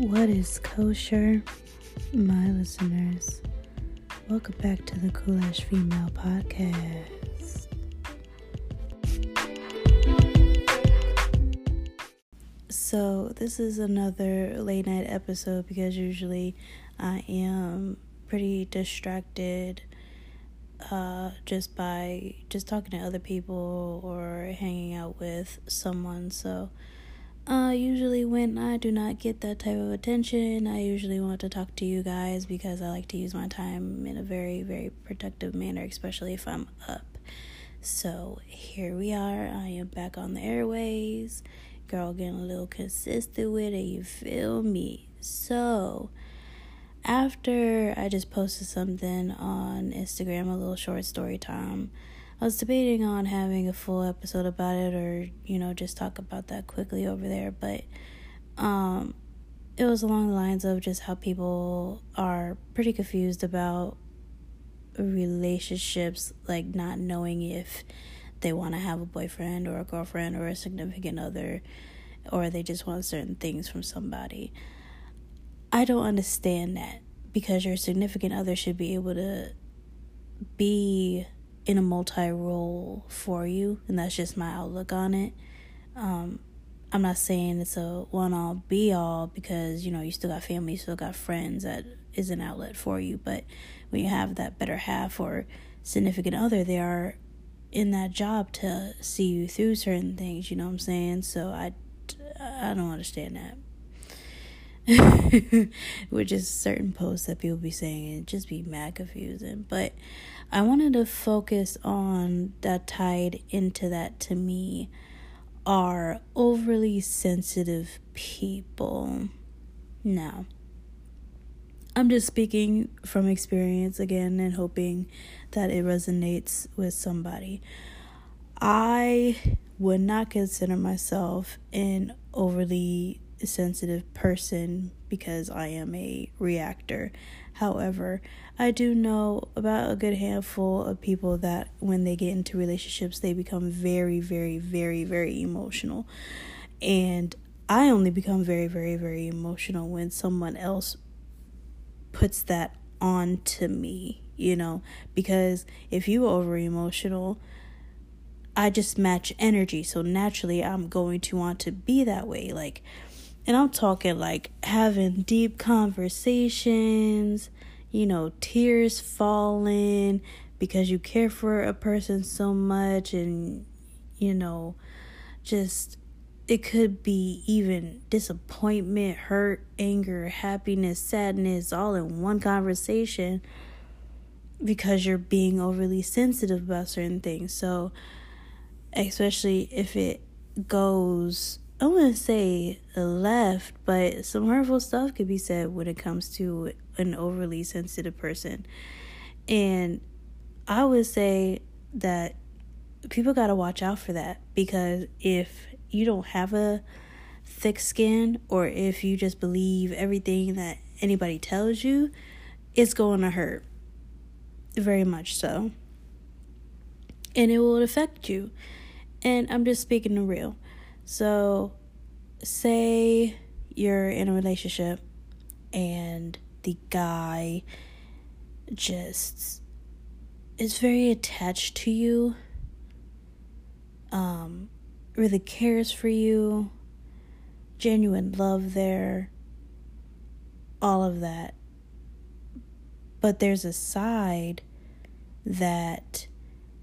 What is kosher, my listeners? Welcome back to the Coolash Female Podcast. So, this is another late night episode because usually I am pretty distracted uh, just by just talking to other people or hanging out with someone. So, uh, usually when I do not get that type of attention, I usually want to talk to you guys because I like to use my time in a very, very productive manner, especially if I'm up. So here we are. I am back on the airways. Girl getting a little consistent with it, you feel me? So after I just posted something on Instagram, a little short story time I was debating on having a full episode about it or, you know, just talk about that quickly over there, but um it was along the lines of just how people are pretty confused about relationships, like not knowing if they want to have a boyfriend or a girlfriend or a significant other, or they just want certain things from somebody. I don't understand that because your significant other should be able to be in a multi role for you, and that's just my outlook on it. Um, I'm not saying it's a one all be all because you know you still got family, you still got friends that is an outlet for you. But when you have that better half or significant other, they are in that job to see you through certain things. You know what I'm saying? So I, I don't understand that. Which is certain posts that people be saying and just be mad confusing. But I wanted to focus on that tied into that to me are overly sensitive people. Now, I'm just speaking from experience again and hoping that it resonates with somebody. I would not consider myself an overly sensitive person because I am a reactor. However, I do know about a good handful of people that when they get into relationships, they become very, very, very, very emotional. And I only become very, very, very emotional when someone else puts that on to me, you know, because if you over emotional, I just match energy. So naturally, I'm going to want to be that way. Like, and I'm talking like having deep conversations, you know, tears falling because you care for a person so much and you know, just it could be even disappointment, hurt, anger, happiness, sadness all in one conversation because you're being overly sensitive about certain things. So, especially if it goes, I wouldn't say left, but some hurtful stuff could be said when it comes to an overly sensitive person. And I would say that people got to watch out for that because if you don't have a thick skin or if you just believe everything that anybody tells you, it's going to hurt. Very much so. And it will affect you. And I'm just speaking the real. So, say you're in a relationship and the guy just is very attached to you, um, really cares for you, genuine love there, all of that. But there's a side that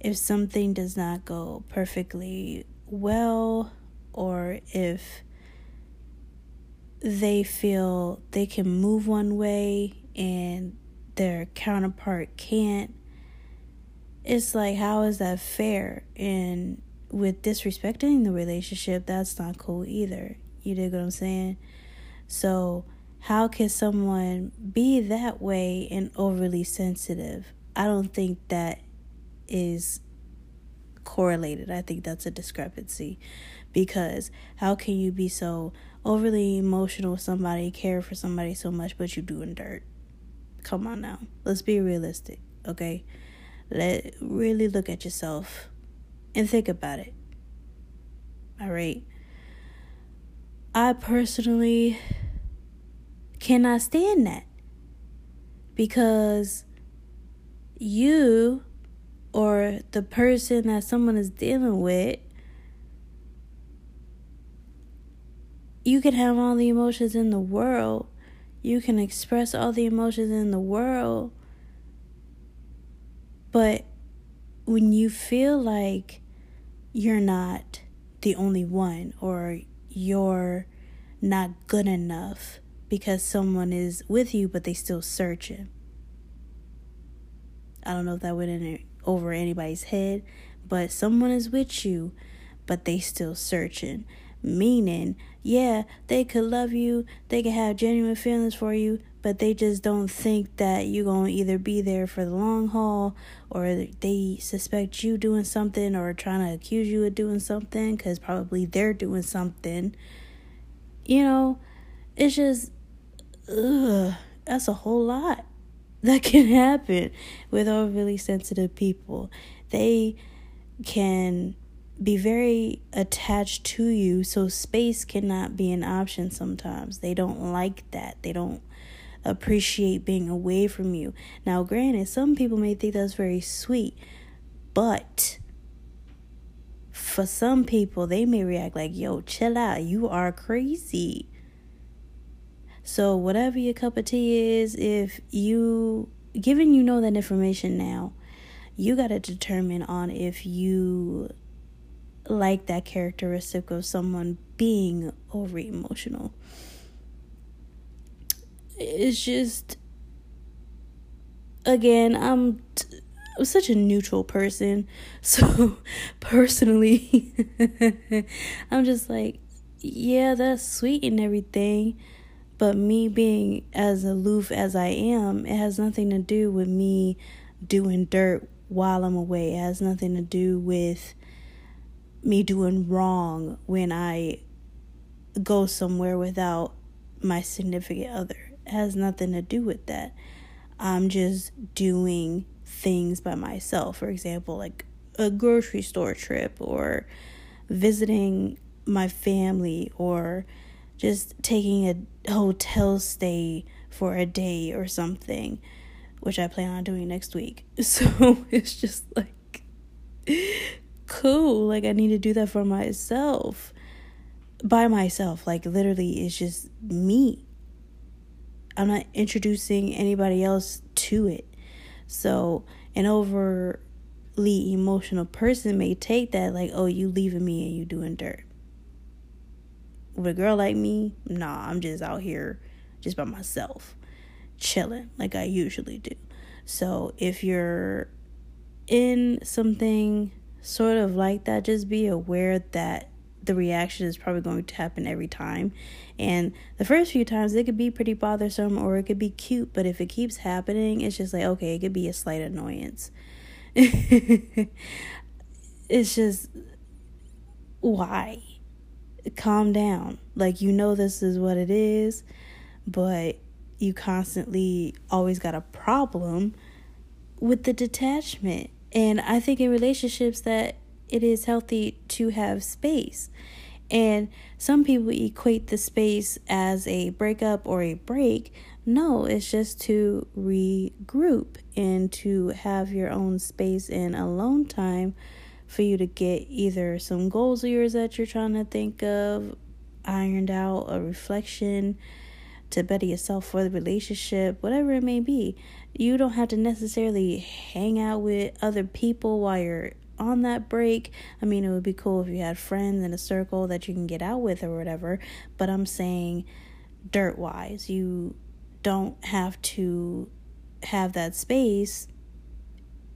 if something does not go perfectly well, or if they feel they can move one way and their counterpart can't, it's like, how is that fair? And with disrespecting the relationship, that's not cool either. You dig what I'm saying? So, how can someone be that way and overly sensitive? I don't think that is correlated. I think that's a discrepancy because how can you be so overly emotional with somebody, care for somebody so much, but you doing dirt? Come on now. Let's be realistic, okay? Let really look at yourself and think about it. All right. I personally cannot stand that because you or the person that someone is dealing with you can have all the emotions in the world you can express all the emotions in the world but when you feel like you're not the only one or you're not good enough because someone is with you but they still searching. I don't know if that went in over anybody's head, but someone is with you but they still searching. Meaning, yeah, they could love you, they could have genuine feelings for you, but they just don't think that you're going to either be there for the long haul or they suspect you doing something or trying to accuse you of doing something because probably they're doing something. You know, it's just, ugh, that's a whole lot that can happen with overly sensitive people. They can be very attached to you, so space cannot be an option sometimes. They don't like that. They don't appreciate being away from you. Now, granted, some people may think that's very sweet, but for some people, they may react like, yo, chill out, you are crazy. So, whatever your cup of tea is, if you, given you know that information now, you got to determine on if you like that characteristic of someone being over emotional. It's just again i'm t- I'm such a neutral person so personally i'm just like yeah that's sweet and everything but me being as aloof as i am it has nothing to do with me doing dirt while i'm away. It has nothing to do with me doing wrong when i go somewhere without my significant other has nothing to do with that. I'm just doing things by myself. For example, like a grocery store trip or visiting my family or just taking a hotel stay for a day or something, which I plan on doing next week. So it's just like cool. Like I need to do that for myself. By myself. Like literally it's just me. I'm not introducing anybody else to it. So, an overly emotional person may take that like, oh, you leaving me and you doing dirt. With a girl like me, nah, I'm just out here just by myself, chilling like I usually do. So, if you're in something sort of like that, just be aware that the reaction is probably going to happen every time. And the first few times it could be pretty bothersome or it could be cute, but if it keeps happening, it's just like, okay, it could be a slight annoyance. it's just why? Calm down. Like you know this is what it is, but you constantly always got a problem with the detachment. And I think in relationships that it is healthy to have space. And some people equate the space as a breakup or a break. No, it's just to regroup and to have your own space and alone time for you to get either some goals of yours that you're trying to think of ironed out, a reflection to better yourself for the relationship, whatever it may be. You don't have to necessarily hang out with other people while you're on that break. I mean, it would be cool if you had friends in a circle that you can get out with or whatever, but I'm saying dirt wise, you don't have to have that space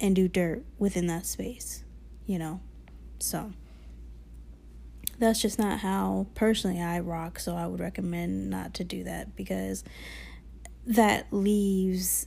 and do dirt within that space, you know? So that's just not how personally I rock, so I would recommend not to do that because that leaves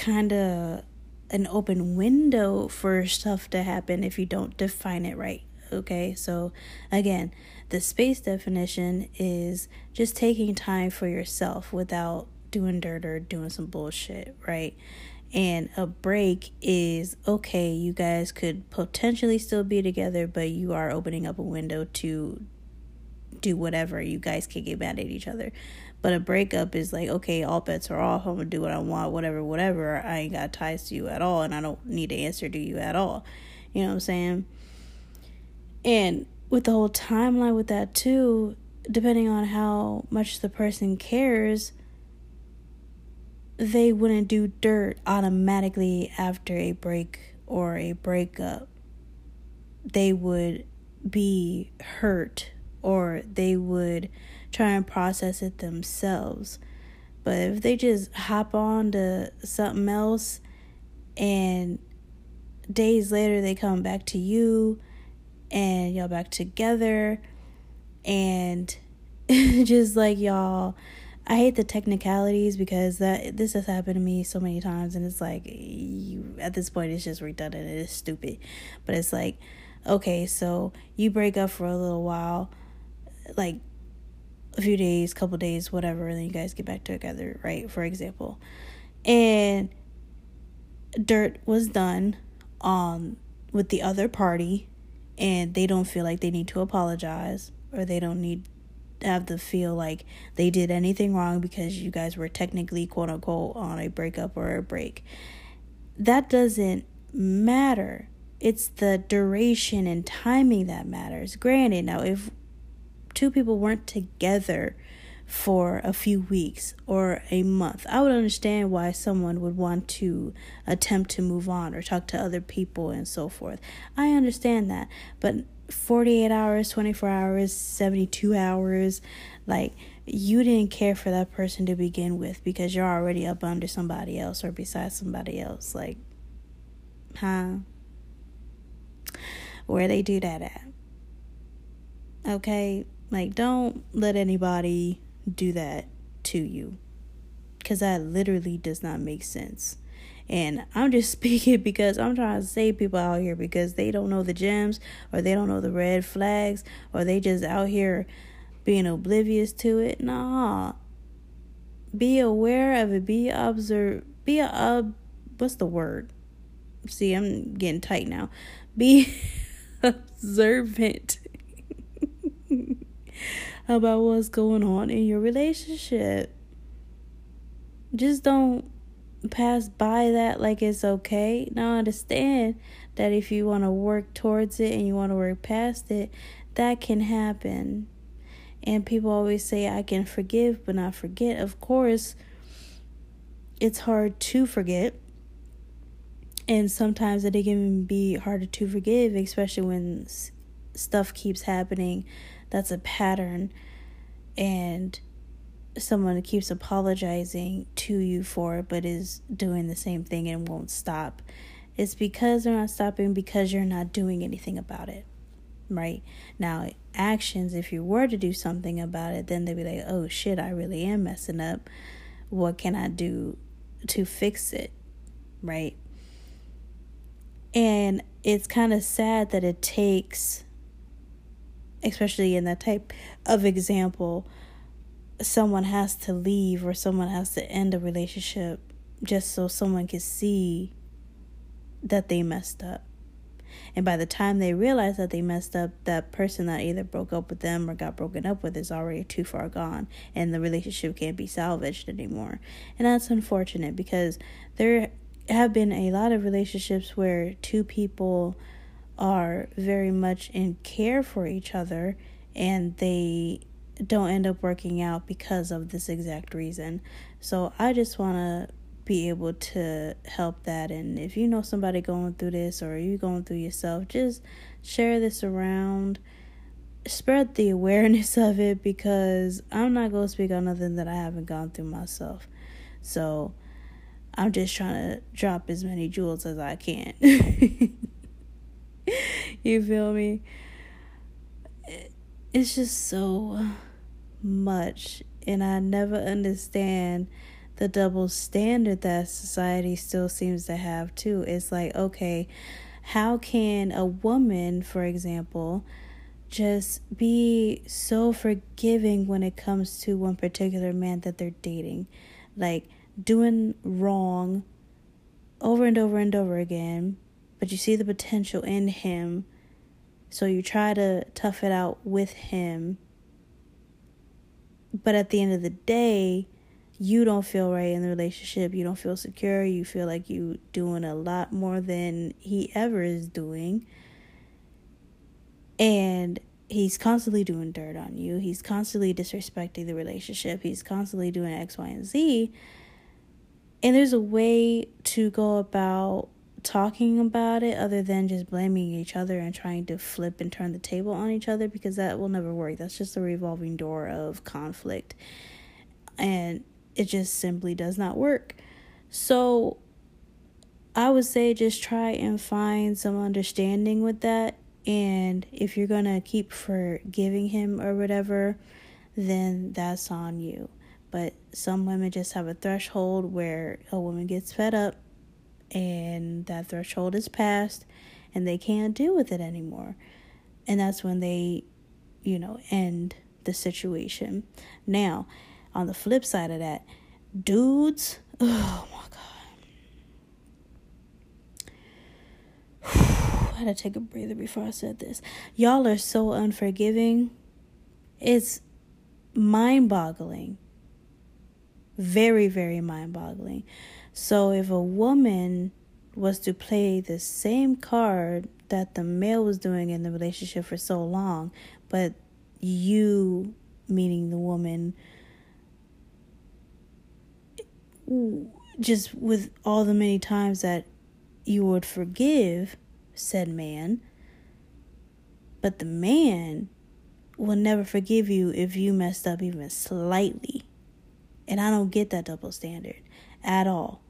kind of an open window for stuff to happen if you don't define it right. Okay, so again, the space definition is just taking time for yourself without doing dirt or doing some bullshit, right? And a break is okay, you guys could potentially still be together, but you are opening up a window to do whatever. You guys can get mad at each other. But a breakup is like, okay, all bets are off. I'm gonna do what I want, whatever, whatever. I ain't got ties to you at all, and I don't need to answer to you at all. You know what I'm saying? And with the whole timeline with that too, depending on how much the person cares, they wouldn't do dirt automatically after a break or a breakup. They would be hurt or they would try and process it themselves. But if they just hop on to something else and days later they come back to you and y'all back together and just like y'all I hate the technicalities because that this has happened to me so many times and it's like you at this point it's just redundant it is stupid but it's like okay so you break up for a little while like a few days couple days whatever and then you guys get back together right for example and dirt was done um with the other party and they don't feel like they need to apologize or they don't need have to feel like they did anything wrong because you guys were technically quote unquote on a breakup or a break. That doesn't matter. It's the duration and timing that matters. Granted, now if two people weren't together for a few weeks or a month. I would understand why someone would want to attempt to move on or talk to other people and so forth. I understand that. But 48 hours, 24 hours, 72 hours, like you didn't care for that person to begin with because you're already up under somebody else or beside somebody else. Like, huh? Where they do that at? Okay? Like, don't let anybody do that to you because that literally does not make sense. And I'm just speaking because I'm trying to save people out here because they don't know the gems or they don't know the red flags or they just out here being oblivious to it. Nah. Be aware of it. Be observe. Be a uh, what's the word? See, I'm getting tight now. Be observant about what's going on in your relationship. Just don't pass by that like it's okay. Now, understand that if you want to work towards it and you want to work past it, that can happen. And people always say, I can forgive but not forget. Of course, it's hard to forget. And sometimes it can be harder to forgive, especially when stuff keeps happening that's a pattern and someone keeps apologizing to you for it but is doing the same thing and won't stop it's because they're not stopping because you're not doing anything about it right? Now actions if you were to do something about it then they'd be like oh shit i really am messing up. What can i do to fix it? Right? And it's kind of sad that it takes especially in that type of example, someone has to leave or someone has to end a relationship just so someone can see that they messed up. And by the time they realize that they messed up, that person that either broke up with them or got broken up with is already too far gone and the relationship can't be salvaged anymore. And that's unfortunate because there have been a lot of relationships where two people are very much in care for each other and they don't end up working out because of this exact reason. So I just want to be able to help that and if you know somebody going through this or you going through yourself, just share this around. Spread the awareness of it because I'm not going to speak on nothing that I haven't gone through myself. So I'm just trying to drop as many jewels as I can. you feel me? It's just so much, and I never understand the double standard that society still seems to have, too. It's like, okay, how can a woman, for example, just be so forgiving when it comes to one particular man that they're dating? Like, doing wrong over and over and over again but you see the potential in him. So you try to tough it out with him but at the end of the day, you don't feel right in the relationship. You don't feel secure. You feel like you're doing a lot more than he ever is doing. And he's constantly doing dirt on you. He's constantly disrespecting the relationship. He's constantly doing X, Y, and Z. And there's a way to go about talking about it other than just blaming each other and trying to flip and turn the table on each other because that will never work. That's just a revolving door of conflict. And it just simply does not work. So I would say just try and find some understanding with that. And if you're going to keep forgiving him or whatever, then that's on you. But some women just have a threshold where a woman gets fed up and that threshold is passed and they can't deal with it anymore. And that's when they, you know, end the situation. Now, on the flip side of that, dudes, oh my god. I had to take a breather before I said this. Y'all are so unforgiving. It's mind boggling. Very, very mind boggling. So if a woman was to play the same card that the male was doing in the relationship for so long, but you, meaning the woman, just with all the many times that you would forgive said man, but the man will never forgive you if you messed up even slightly. And I don't get that double standard at all.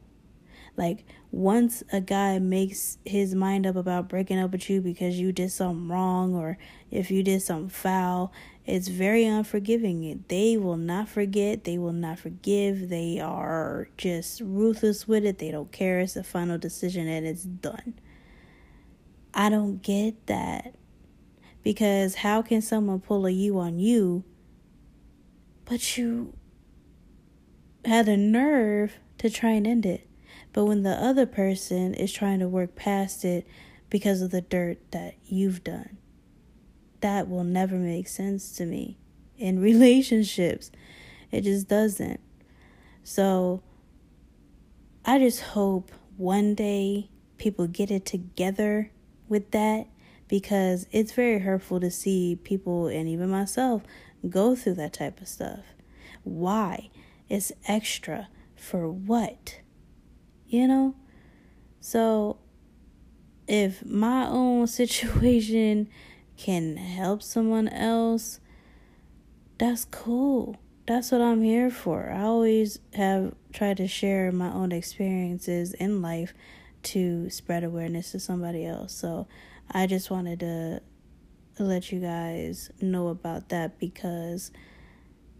Like, once a guy makes his mind up about breaking up with you because you did something wrong or if you did something foul, it's very unforgiving. They will not forget, they will not forgive. They are just ruthless with it. They don't care. It's a final decision and it's done. I don't get that. Because how can someone pull a you on you, but you had the nerve to try and end it? But when the other person is trying to work past it because of the dirt that you've done, that will never make sense to me in relationships. It just doesn't. So I just hope one day people get it together with that because it's very hurtful to see people and even myself go through that type of stuff. Why? It's extra. For what? You know? So if my own situation can help someone else, that's cool. That's what I'm here for. I always have tried to share my own experiences in life to spread awareness to somebody else. So I just wanted to let you guys know about that because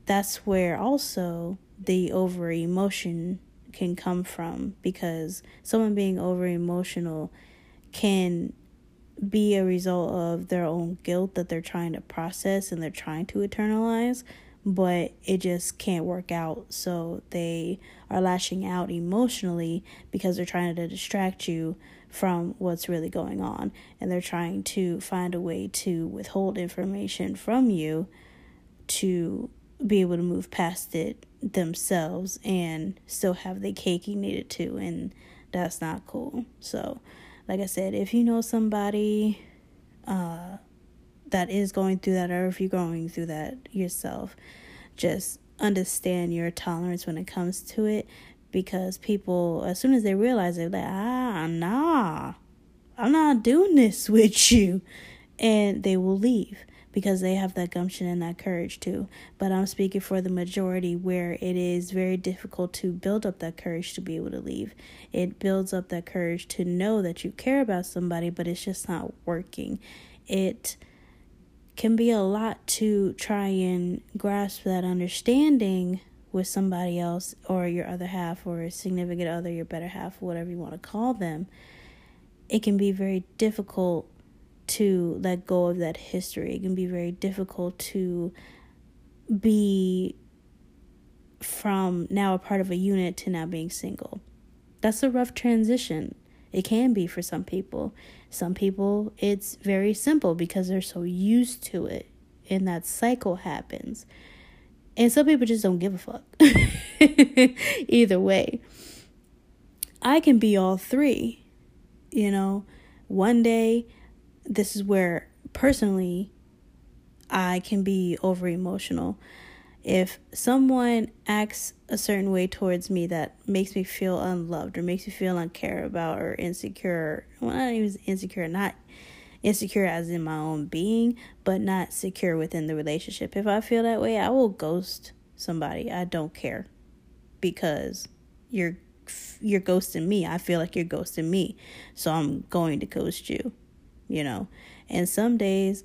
that's where also the over emotion can come from because someone being over emotional can be a result of their own guilt that they're trying to process and they're trying to internalize, but it just can't work out. So they are lashing out emotionally because they're trying to distract you from what's really going on. And they're trying to find a way to withhold information from you to be able to move past it themselves and still have the cake you needed to. And that's not cool. So, like I said, if you know somebody uh, that is going through that, or if you're going through that yourself, just understand your tolerance when it comes to it because people, as soon as they realize it, like, ah, nah, I'm not doing this with you, and they will leave because they have that gumption and that courage too. But I'm speaking for the majority where it is very difficult to build up that courage to be able to leave. It builds up that courage to know that you care about somebody, but it's just not working. It can be a lot to try and grasp that understanding with somebody else or your other half or a significant other, your better half, whatever you want to call them. It can be very difficult to let go of that history. It can be very difficult to be from now a part of a unit to now being single. That's a rough transition. It can be for some people. Some people, it's very simple because they're so used to it and that cycle happens. And some people just don't give a fuck. Either way, I can be all three. You know, one day, this is where personally I can be over emotional. If someone acts a certain way towards me that makes me feel unloved or makes me feel uncared about or insecure, well, not even insecure, not insecure as in my own being, but not secure within the relationship. If I feel that way, I will ghost somebody. I don't care because you're you're ghosting me. I feel like you're ghosting me. So I'm going to ghost you, you know. And some days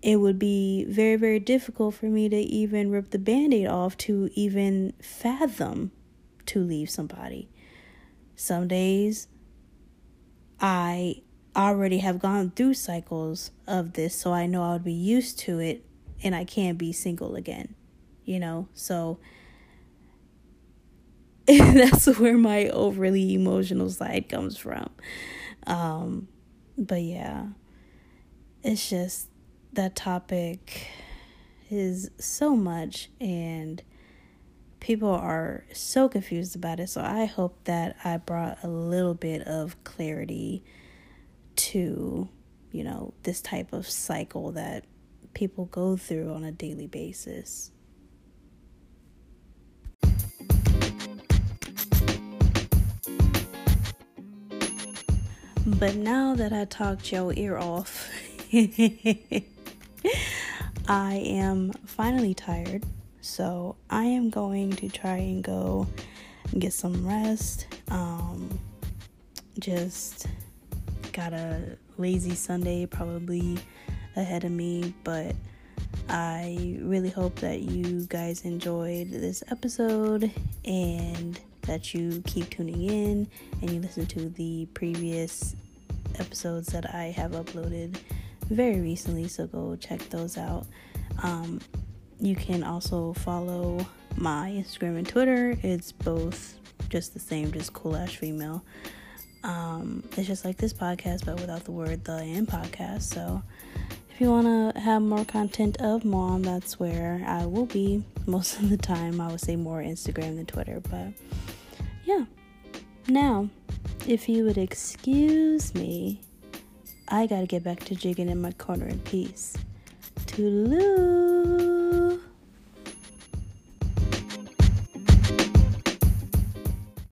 it would be very very difficult for me to even rip the band-aid off to even fathom to leave somebody. Some days I already have gone through cycles of this, so I know I would be used to it and I can't be single again, you know? So that's where my overly emotional side comes from. Um, but yeah, it's just that topic is so much and people are so confused about it. So I hope that I brought a little bit of clarity to, you know, this type of cycle that people go through on a daily basis. But now that I talked your ear off, I am finally tired. So I am going to try and go get some rest. Um, just got a lazy Sunday probably ahead of me, but I really hope that you guys enjoyed this episode and that you keep tuning in and you listen to the previous episodes that I have uploaded very recently, so go check those out. Um, you can also follow my Instagram and Twitter. It's both just the same, just cool ash female. Um, it's just like this podcast, but without the word the and podcast. So if you want to have more content of mom, that's where I will be most of the time. I would say more Instagram than Twitter, but yeah. Now, if you would excuse me, I gotta get back to jigging in my corner in peace. Toodaloo!